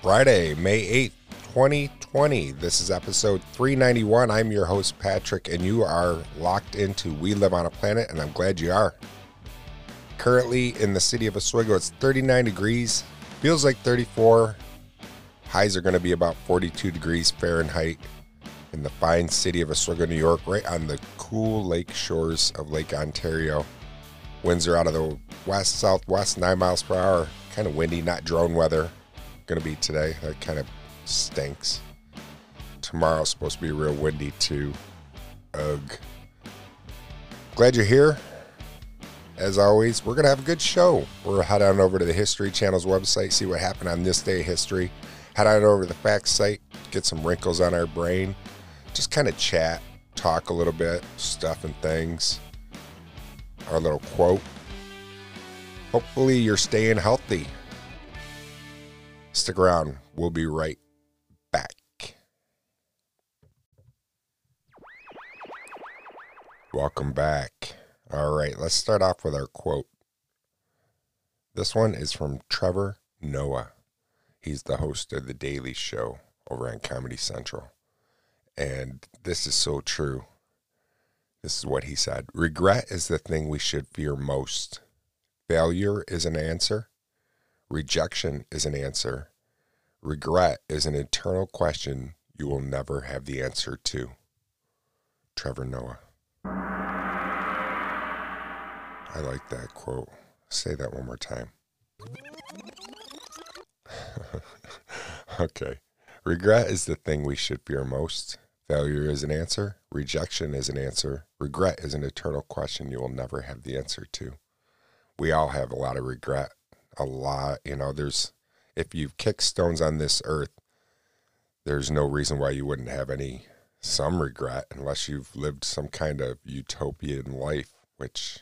Friday, May 8th, 2020. This is episode 391. I'm your host, Patrick, and you are locked into We Live on a Planet, and I'm glad you are. Currently in the city of Oswego, it's 39 degrees, feels like 34. Highs are going to be about 42 degrees Fahrenheit in the fine city of Oswego, New York, right on the cool lake shores of Lake Ontario. Winds are out of the west southwest, 9 miles per hour. Kind of windy, not drone weather. Going to be today. That kind of stinks. Tomorrow's supposed to be real windy too. Ugh. Glad you're here. As always, we're going to have a good show. We'll head on over to the History Channel's website, see what happened on this day of history. Head on over to the facts site, get some wrinkles on our brain. Just kind of chat, talk a little bit, stuff and things. Our little quote. Hopefully, you're staying healthy. Stick around. We'll be right back. Welcome back. All right, let's start off with our quote. This one is from Trevor Noah. He's the host of The Daily Show over on Comedy Central. And this is so true. This is what he said Regret is the thing we should fear most. Failure is an answer. Rejection is an answer. Regret is an eternal question you will never have the answer to. Trevor Noah. I like that quote. Say that one more time. okay. Regret is the thing we should fear most. Failure is an answer. Rejection is an answer. Regret is an eternal question you will never have the answer to. We all have a lot of regret. A lot. You know, there's, if you've kicked stones on this earth, there's no reason why you wouldn't have any, some regret unless you've lived some kind of utopian life, which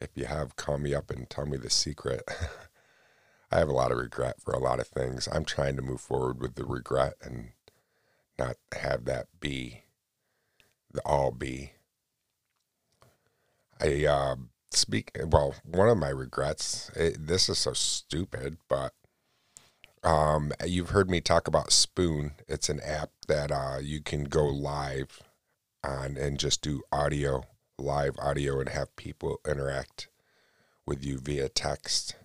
if you have, call me up and tell me the secret. I have a lot of regret for a lot of things. I'm trying to move forward with the regret and not have that be the all be. I uh, speak, well, one of my regrets, it, this is so stupid, but um, you've heard me talk about Spoon. It's an app that uh, you can go live on and just do audio live audio and have people interact with you via text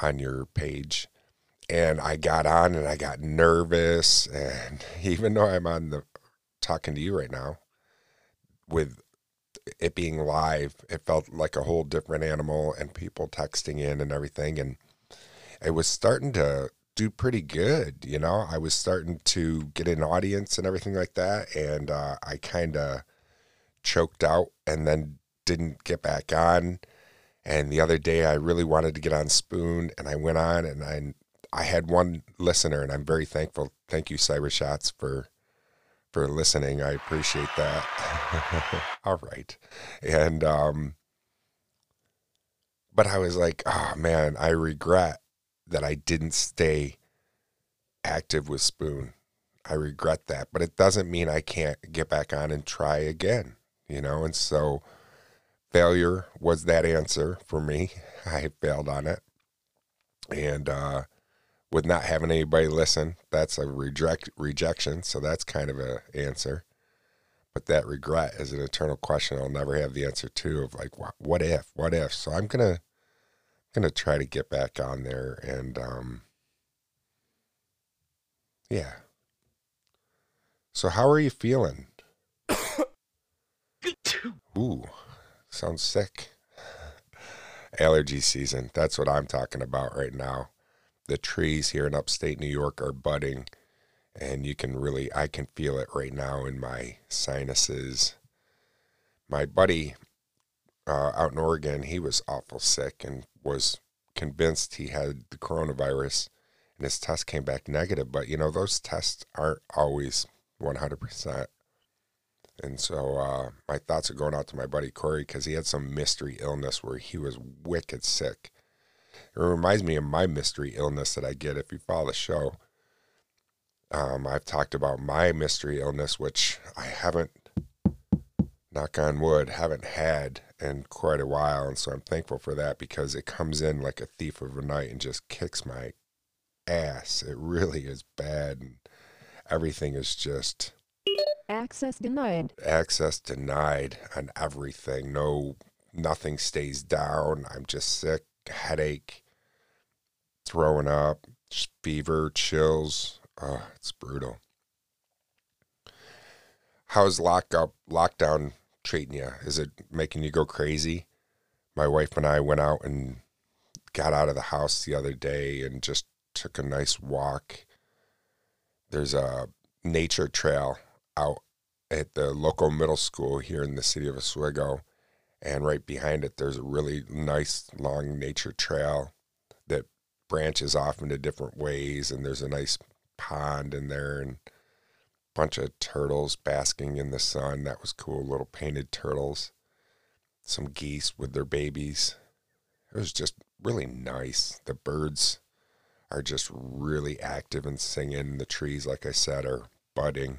on your page. And I got on and I got nervous. And even though I'm on the talking to you right now, with it being live, it felt like a whole different animal and people texting in and everything. And it was starting to do pretty good. You know, I was starting to get an audience and everything like that. And uh, I kind of choked out and then didn't get back on. And the other day, I really wanted to get on Spoon, and I went on, and I I had one listener, and I'm very thankful. Thank you, Cyber Shots, for for listening. I appreciate that. All right, and um, but I was like, oh man, I regret that I didn't stay active with Spoon. I regret that, but it doesn't mean I can't get back on and try again you know, and so failure was that answer for me. I failed on it. And uh, with not having anybody listen, that's a reject rejection. So that's kind of an answer. But that regret is an eternal question I'll never have the answer to of like what, what if? What if? So I'm gonna gonna try to get back on there and um yeah. So how are you feeling? Ooh, sounds sick. Allergy season. That's what I'm talking about right now. The trees here in upstate New York are budding, and you can really, I can feel it right now in my sinuses. My buddy uh, out in Oregon, he was awful sick and was convinced he had the coronavirus, and his test came back negative. But, you know, those tests aren't always 100%. And so uh, my thoughts are going out to my buddy Corey because he had some mystery illness where he was wicked sick. It reminds me of my mystery illness that I get if you follow the show. Um, I've talked about my mystery illness, which I haven't, knock on wood, haven't had in quite a while. And so I'm thankful for that because it comes in like a thief of a night and just kicks my ass. It really is bad. And everything is just Access denied. access denied on everything. No, nothing stays down. I'm just sick, headache, throwing up, fever, chills. Oh, it's brutal. How's lockup, lockdown treating you? Is it making you go crazy? My wife and I went out and got out of the house the other day and just took a nice walk. There's a nature trail out at the local middle school here in the city of Oswego. And right behind it, there's a really nice long nature trail branches off into different ways. And there's a nice pond in there and a bunch of turtles basking in the sun. That was cool. Little painted turtles. Some geese with their babies. It was just really nice. The birds are just really active and singing. The trees, like I said, are budding.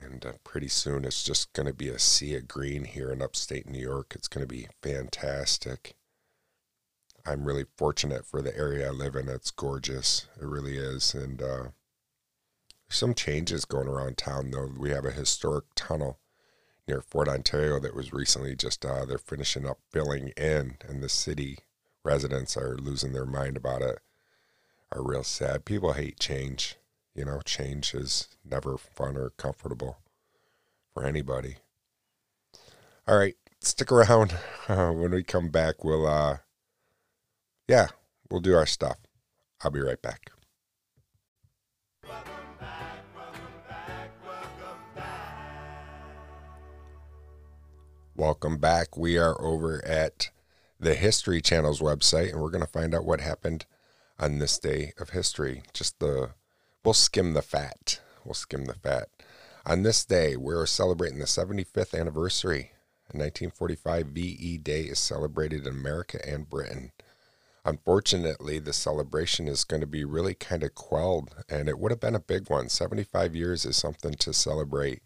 And uh, pretty soon it's just going to be a sea of green here in upstate New York. It's going to be fantastic. I'm really fortunate for the area I live in. It's gorgeous. It really is. And uh, some changes going around town, though. We have a historic tunnel near Fort Ontario that was recently just, uh, they're finishing up filling in, and the city residents are losing their mind about it, are real sad. People hate change. You know, change is never fun or comfortable for anybody. All right, stick around. Uh, when we come back, we'll, uh, yeah, we'll do our stuff. I'll be right back. Welcome back. Welcome back. We are over at the History Channel's website, and we're going to find out what happened on this day of history. Just the, we'll skim the fat. We'll skim the fat. On this day, we're celebrating the 75th anniversary. In 1945, VE Day is celebrated in America and Britain. Unfortunately, the celebration is going to be really kind of quelled, and it would have been a big one. 75 years is something to celebrate.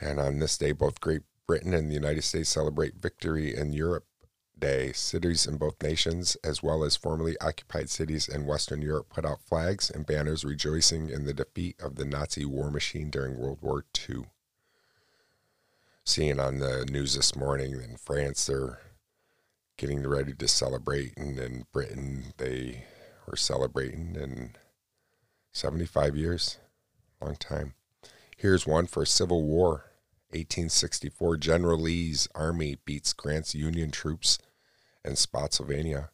And on this day, both Great Britain and the United States celebrate Victory in Europe Day. Cities in both nations, as well as formerly occupied cities in Western Europe, put out flags and banners rejoicing in the defeat of the Nazi war machine during World War II. Seeing on the news this morning in France, they're getting ready to celebrate, and in Britain, they were celebrating in 75 years. Long time. Here's one for Civil War. 1864, General Lee's army beats Grant's Union troops in Spotsylvania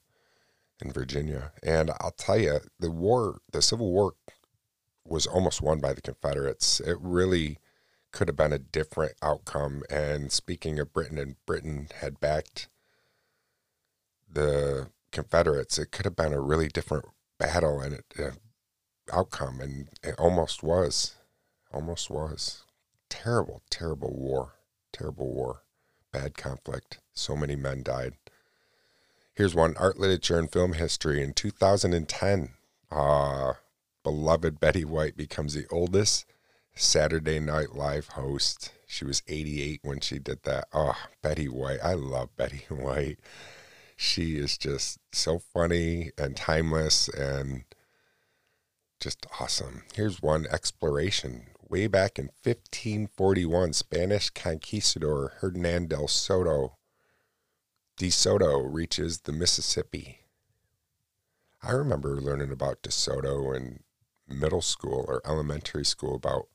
in Virginia. And I'll tell you, the war, the Civil War was almost won by the Confederates. It really could have been a different outcome. And speaking of Britain, and Britain had backed the Confederates, it could have been a really different battle and uh, outcome. And it almost was. Almost was terrible, terrible war. Terrible war. Bad conflict. So many men died. Here's one art, literature, and film history. In 2010, uh, beloved Betty White becomes the oldest Saturday Night Live host. She was 88 when she did that. Oh, Betty White. I love Betty White. She is just so funny and timeless and just awesome. Here's one exploration way back in 1541, Spanish conquistador Hernan del Soto de Soto reaches the Mississippi. I remember learning about De Soto in middle school or elementary school about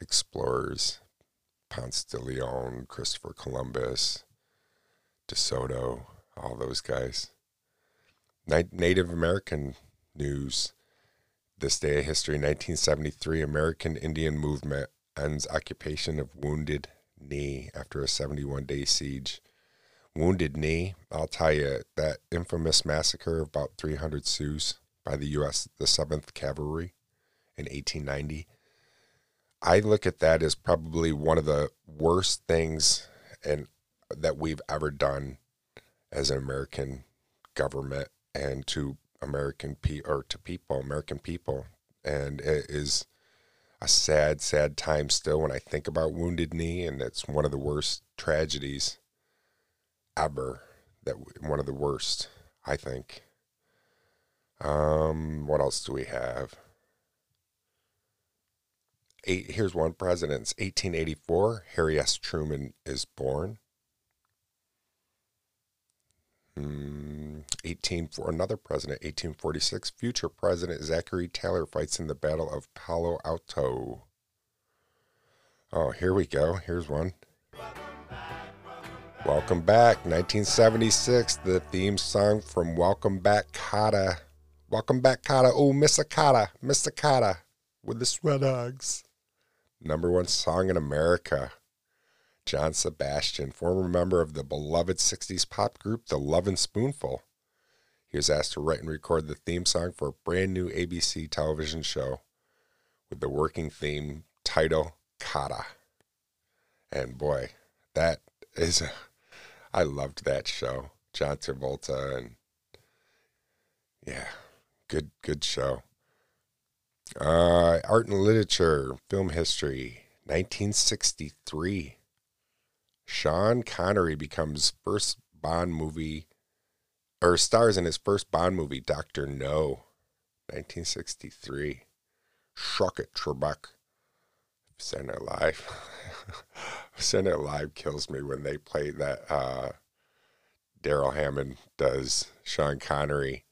explorers, Ponce de Leon, Christopher Columbus, De Soto, all those guys. Native American news this day of history, 1973, American Indian movement ends occupation of Wounded Knee after a 71 day siege. Wounded Knee, I'll tell you, that infamous massacre of about 300 Sioux by the U.S., the 7th Cavalry in 1890. I look at that as probably one of the worst things and that we've ever done as an American government and to American pe- or to people, American people, and it is a sad, sad time still when I think about Wounded Knee, and it's one of the worst tragedies ever. That one of the worst, I think. Um, what else do we have? Eight, here's one president's 1884. Harry S. Truman is born. Hmm, 18 for another president, 1846. Future President Zachary Taylor fights in the Battle of Palo Alto. Oh, here we go. Here's one. Welcome back, 1976. The theme song from Welcome Back, Kotter. Welcome back, Kotter. Oh, Mr. Kotter, Mr. Kotter with the Sweathogs. Number one song in America. John Sebastian, former member of the beloved 60s pop group The Lovin' Spoonful. He was asked to write and record the theme song for a brand new ABC television show with the working theme title Kotter. And boy, that is a I loved that show. John Travolta and yeah, good good show. Uh, art and literature, film history, 1963. Sean Connery becomes first Bond movie, or stars in his first Bond movie, Doctor No, 1963. Shock it, Trebek. Saturday Night Live. Saturday Night Live kills me when they play that. Uh, Darrell Hammond does Sean Connery,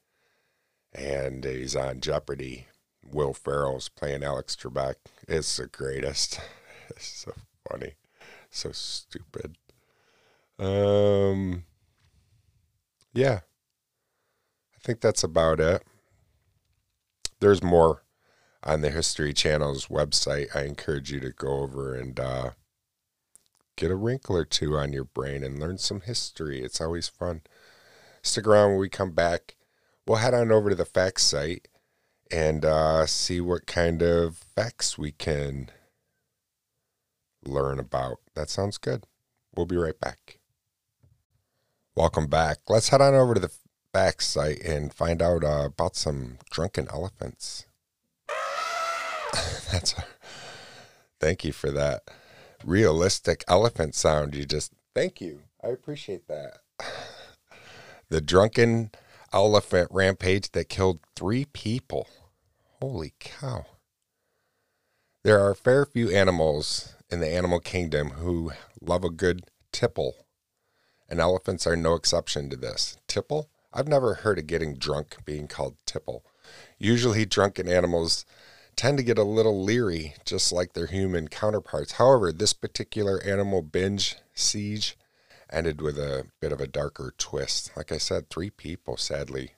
and he's on Jeopardy. Will Ferrell's playing Alex Trebek. It's the greatest. It's so funny, so stupid. Um, yeah, I think that's about it. There's more on the History Channel's website. I encourage you to go over and uh, get a wrinkle or two on your brain and learn some history. It's always fun. Stick around when we come back. We'll head on over to the facts site and uh, see what kind of facts we can learn about. That sounds good. We'll be right back. Welcome back. Let's head on over to the back site and find out uh, about some drunken elephants. That's a, thank you for that realistic elephant sound. You just thank you. I appreciate that. The drunken elephant rampage that killed three people. Holy cow. There are a fair few animals in the animal kingdom who love a good tipple, and elephants are no exception to this. Tipple? I've never heard of getting drunk being called tipple. Usually, drunken animals tend to get a little leery, just like their human counterparts. However, this particular animal binge siege ended with a bit of a darker twist. Like I said, three people, sadly.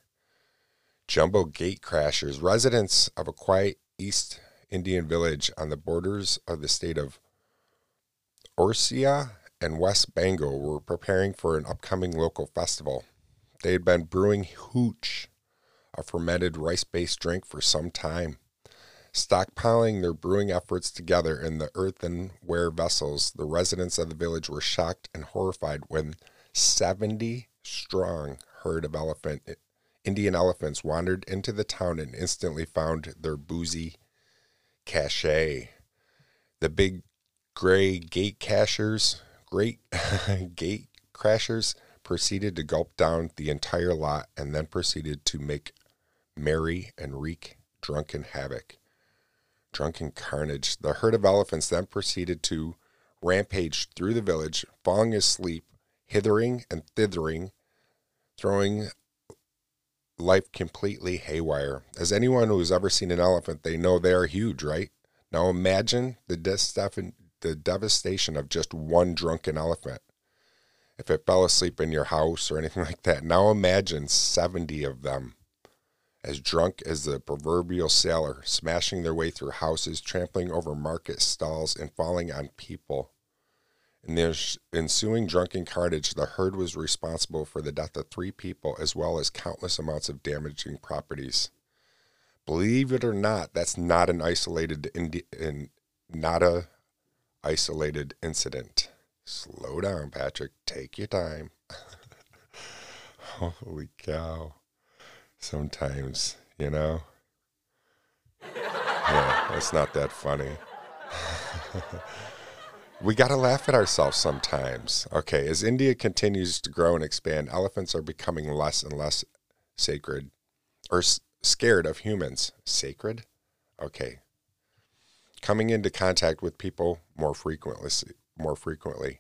Jumbo gate crashers, residents of a quiet East Indian village on the borders of the state of Orissa and West Bengal, were preparing for an upcoming local festival. They had been brewing hooch, a fermented rice based drink, for some time. Stockpiling their brewing efforts together in the earthenware vessels, the residents of the village were shocked and horrified when 70 strong herd of elephant Indian elephants wandered into the town and instantly found their boozy cachet. The big gray gate cashers, great gate crashers proceeded to gulp down the entire lot and then proceeded to make merry and wreak drunken havoc drunken carnage. The herd of elephants then proceeded to rampage through the village, falling asleep, hithering and thithering, throwing life completely haywire. As anyone who's ever seen an elephant, they know they are huge, right? Now imagine the, the devastation of just one drunken elephant. If it fell asleep in your house or anything like that, now imagine 70 of them as drunk as the proverbial sailor, smashing their way through houses, trampling over market stalls, and falling on people. In the ensuing drunken carnage, the herd was responsible for the death of three people as well as countless amounts of damaging properties. Believe it or not, that's not an isolated indi- in, not a isolated incident. Slow down, Patrick. Take your time. Holy cow sometimes, you know? Yeah, it's not that funny. we got to laugh at ourselves sometimes. Okay, as India continues to grow and expand, elephants are becoming less and less sacred or scared of humans. Sacred? Okay. Coming into contact with people more frequently more frequently.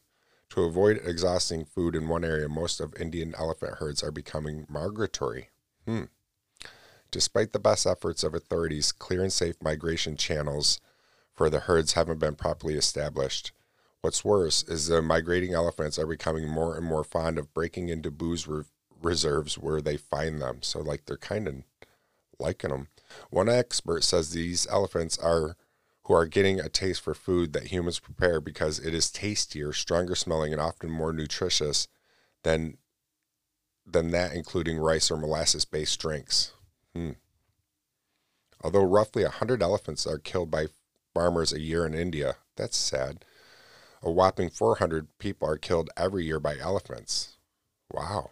To avoid exhausting food in one area, most of Indian elephant herds are becoming migratory. Hmm. Despite the best efforts of authorities, clear and safe migration channels for the herds haven't been properly established. What's worse is the migrating elephants are becoming more and more fond of breaking into booze re- reserves where they find them. So, like, they're kind of liking them. One expert says these elephants are who are getting a taste for food that humans prepare because it is tastier, stronger smelling, and often more nutritious than than that, including rice or molasses based drinks. Hmm. Although roughly 100 elephants are killed by farmers a year in India, that's sad. A whopping 400 people are killed every year by elephants. Wow.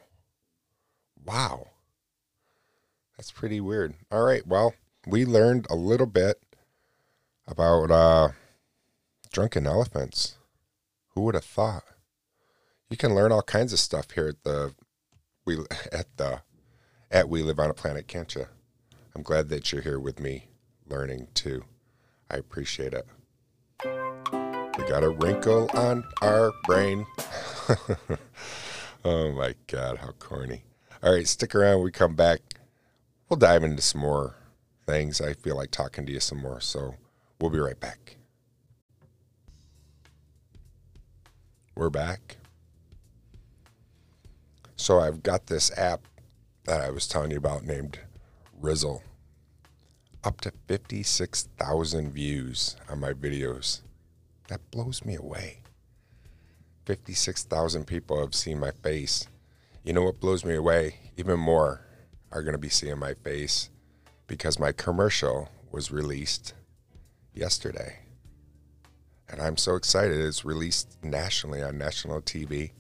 Wow. That's pretty weird. All right. Well, we learned a little bit about uh, drunken elephants. Who would have thought? You can learn all kinds of stuff here at the we at the at We Live on a Planet, can't you? I'm glad that you're here with me, learning too. I appreciate it. We got a wrinkle on our brain. oh my God, how corny. All right, stick around. We come back. We'll dive into some more things. I feel like talking to you some more. So we'll be right back. We're back. So I've got this app that I was telling you about named Rizzle. Up to 56,000 views on my videos. That blows me away. 56,000 people have seen my face. You know what blows me away? Even more are going to be seeing my face because my commercial was released yesterday. And I'm so excited. It's released nationally on national TV.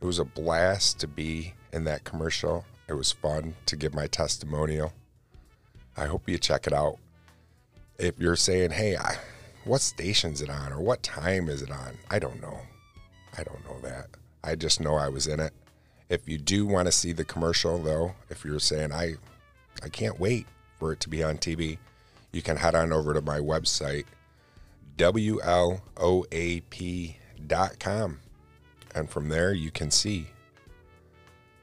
It was a blast to be in that commercial. It was fun to give my testimonial. I hope you check it out. If you're saying, hey, I, what station's it on or what time is it on? I don't know. I don't know that. I just know I was in it. If you do want to see the commercial though, if you're saying I I can't wait for it to be on TV, you can head on over to my website wloap.com and from there you can see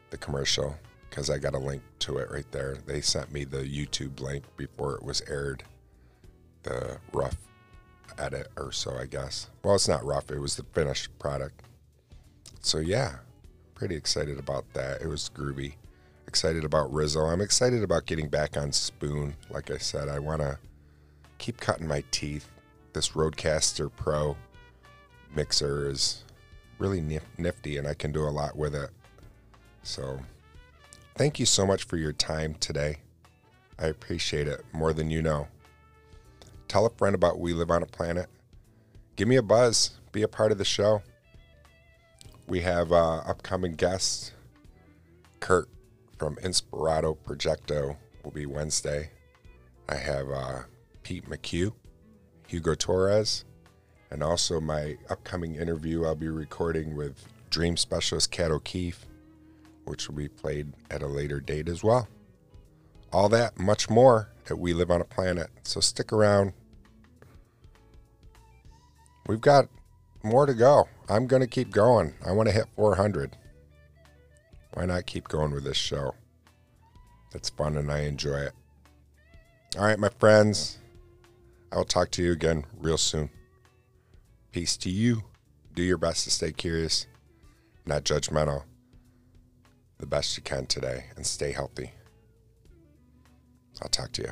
the commercial because I got a link to it right there. They sent me the YouTube link before it was aired, the rough edit or so, I guess. Well, it's not rough, it was the finished product. So, yeah, pretty excited about that. It was groovy. Excited about Rizzo. I'm excited about getting back on Spoon. Like I said, I want to keep cutting my teeth. This RODECaster Pro mixer is really nifty and I can do a lot with it. So, thank you so much for your time today. I appreciate it more than you know. Tell a friend about We Live on a Planet. Give me a buzz. Be a part of the show. We have uh, upcoming guests. Kurt from Inspirato Projecto will be Wednesday. I have uh, Pete McHugh, Hugo Torres, and also my upcoming interview I'll be recording with Dream Specialist Cat O'Keefe, which will be played at a later date as well. All that, much more that We Live on a Planet. So stick around. We've got more to go. I'm going to keep going. I want to hit 400. Why not keep going with this show? It's fun and I enjoy it. All right, my friends. I will talk to you again real soon. Peace to you. Do your best to stay curious, not judgmental, the best you can today, and stay healthy. I'll talk to you.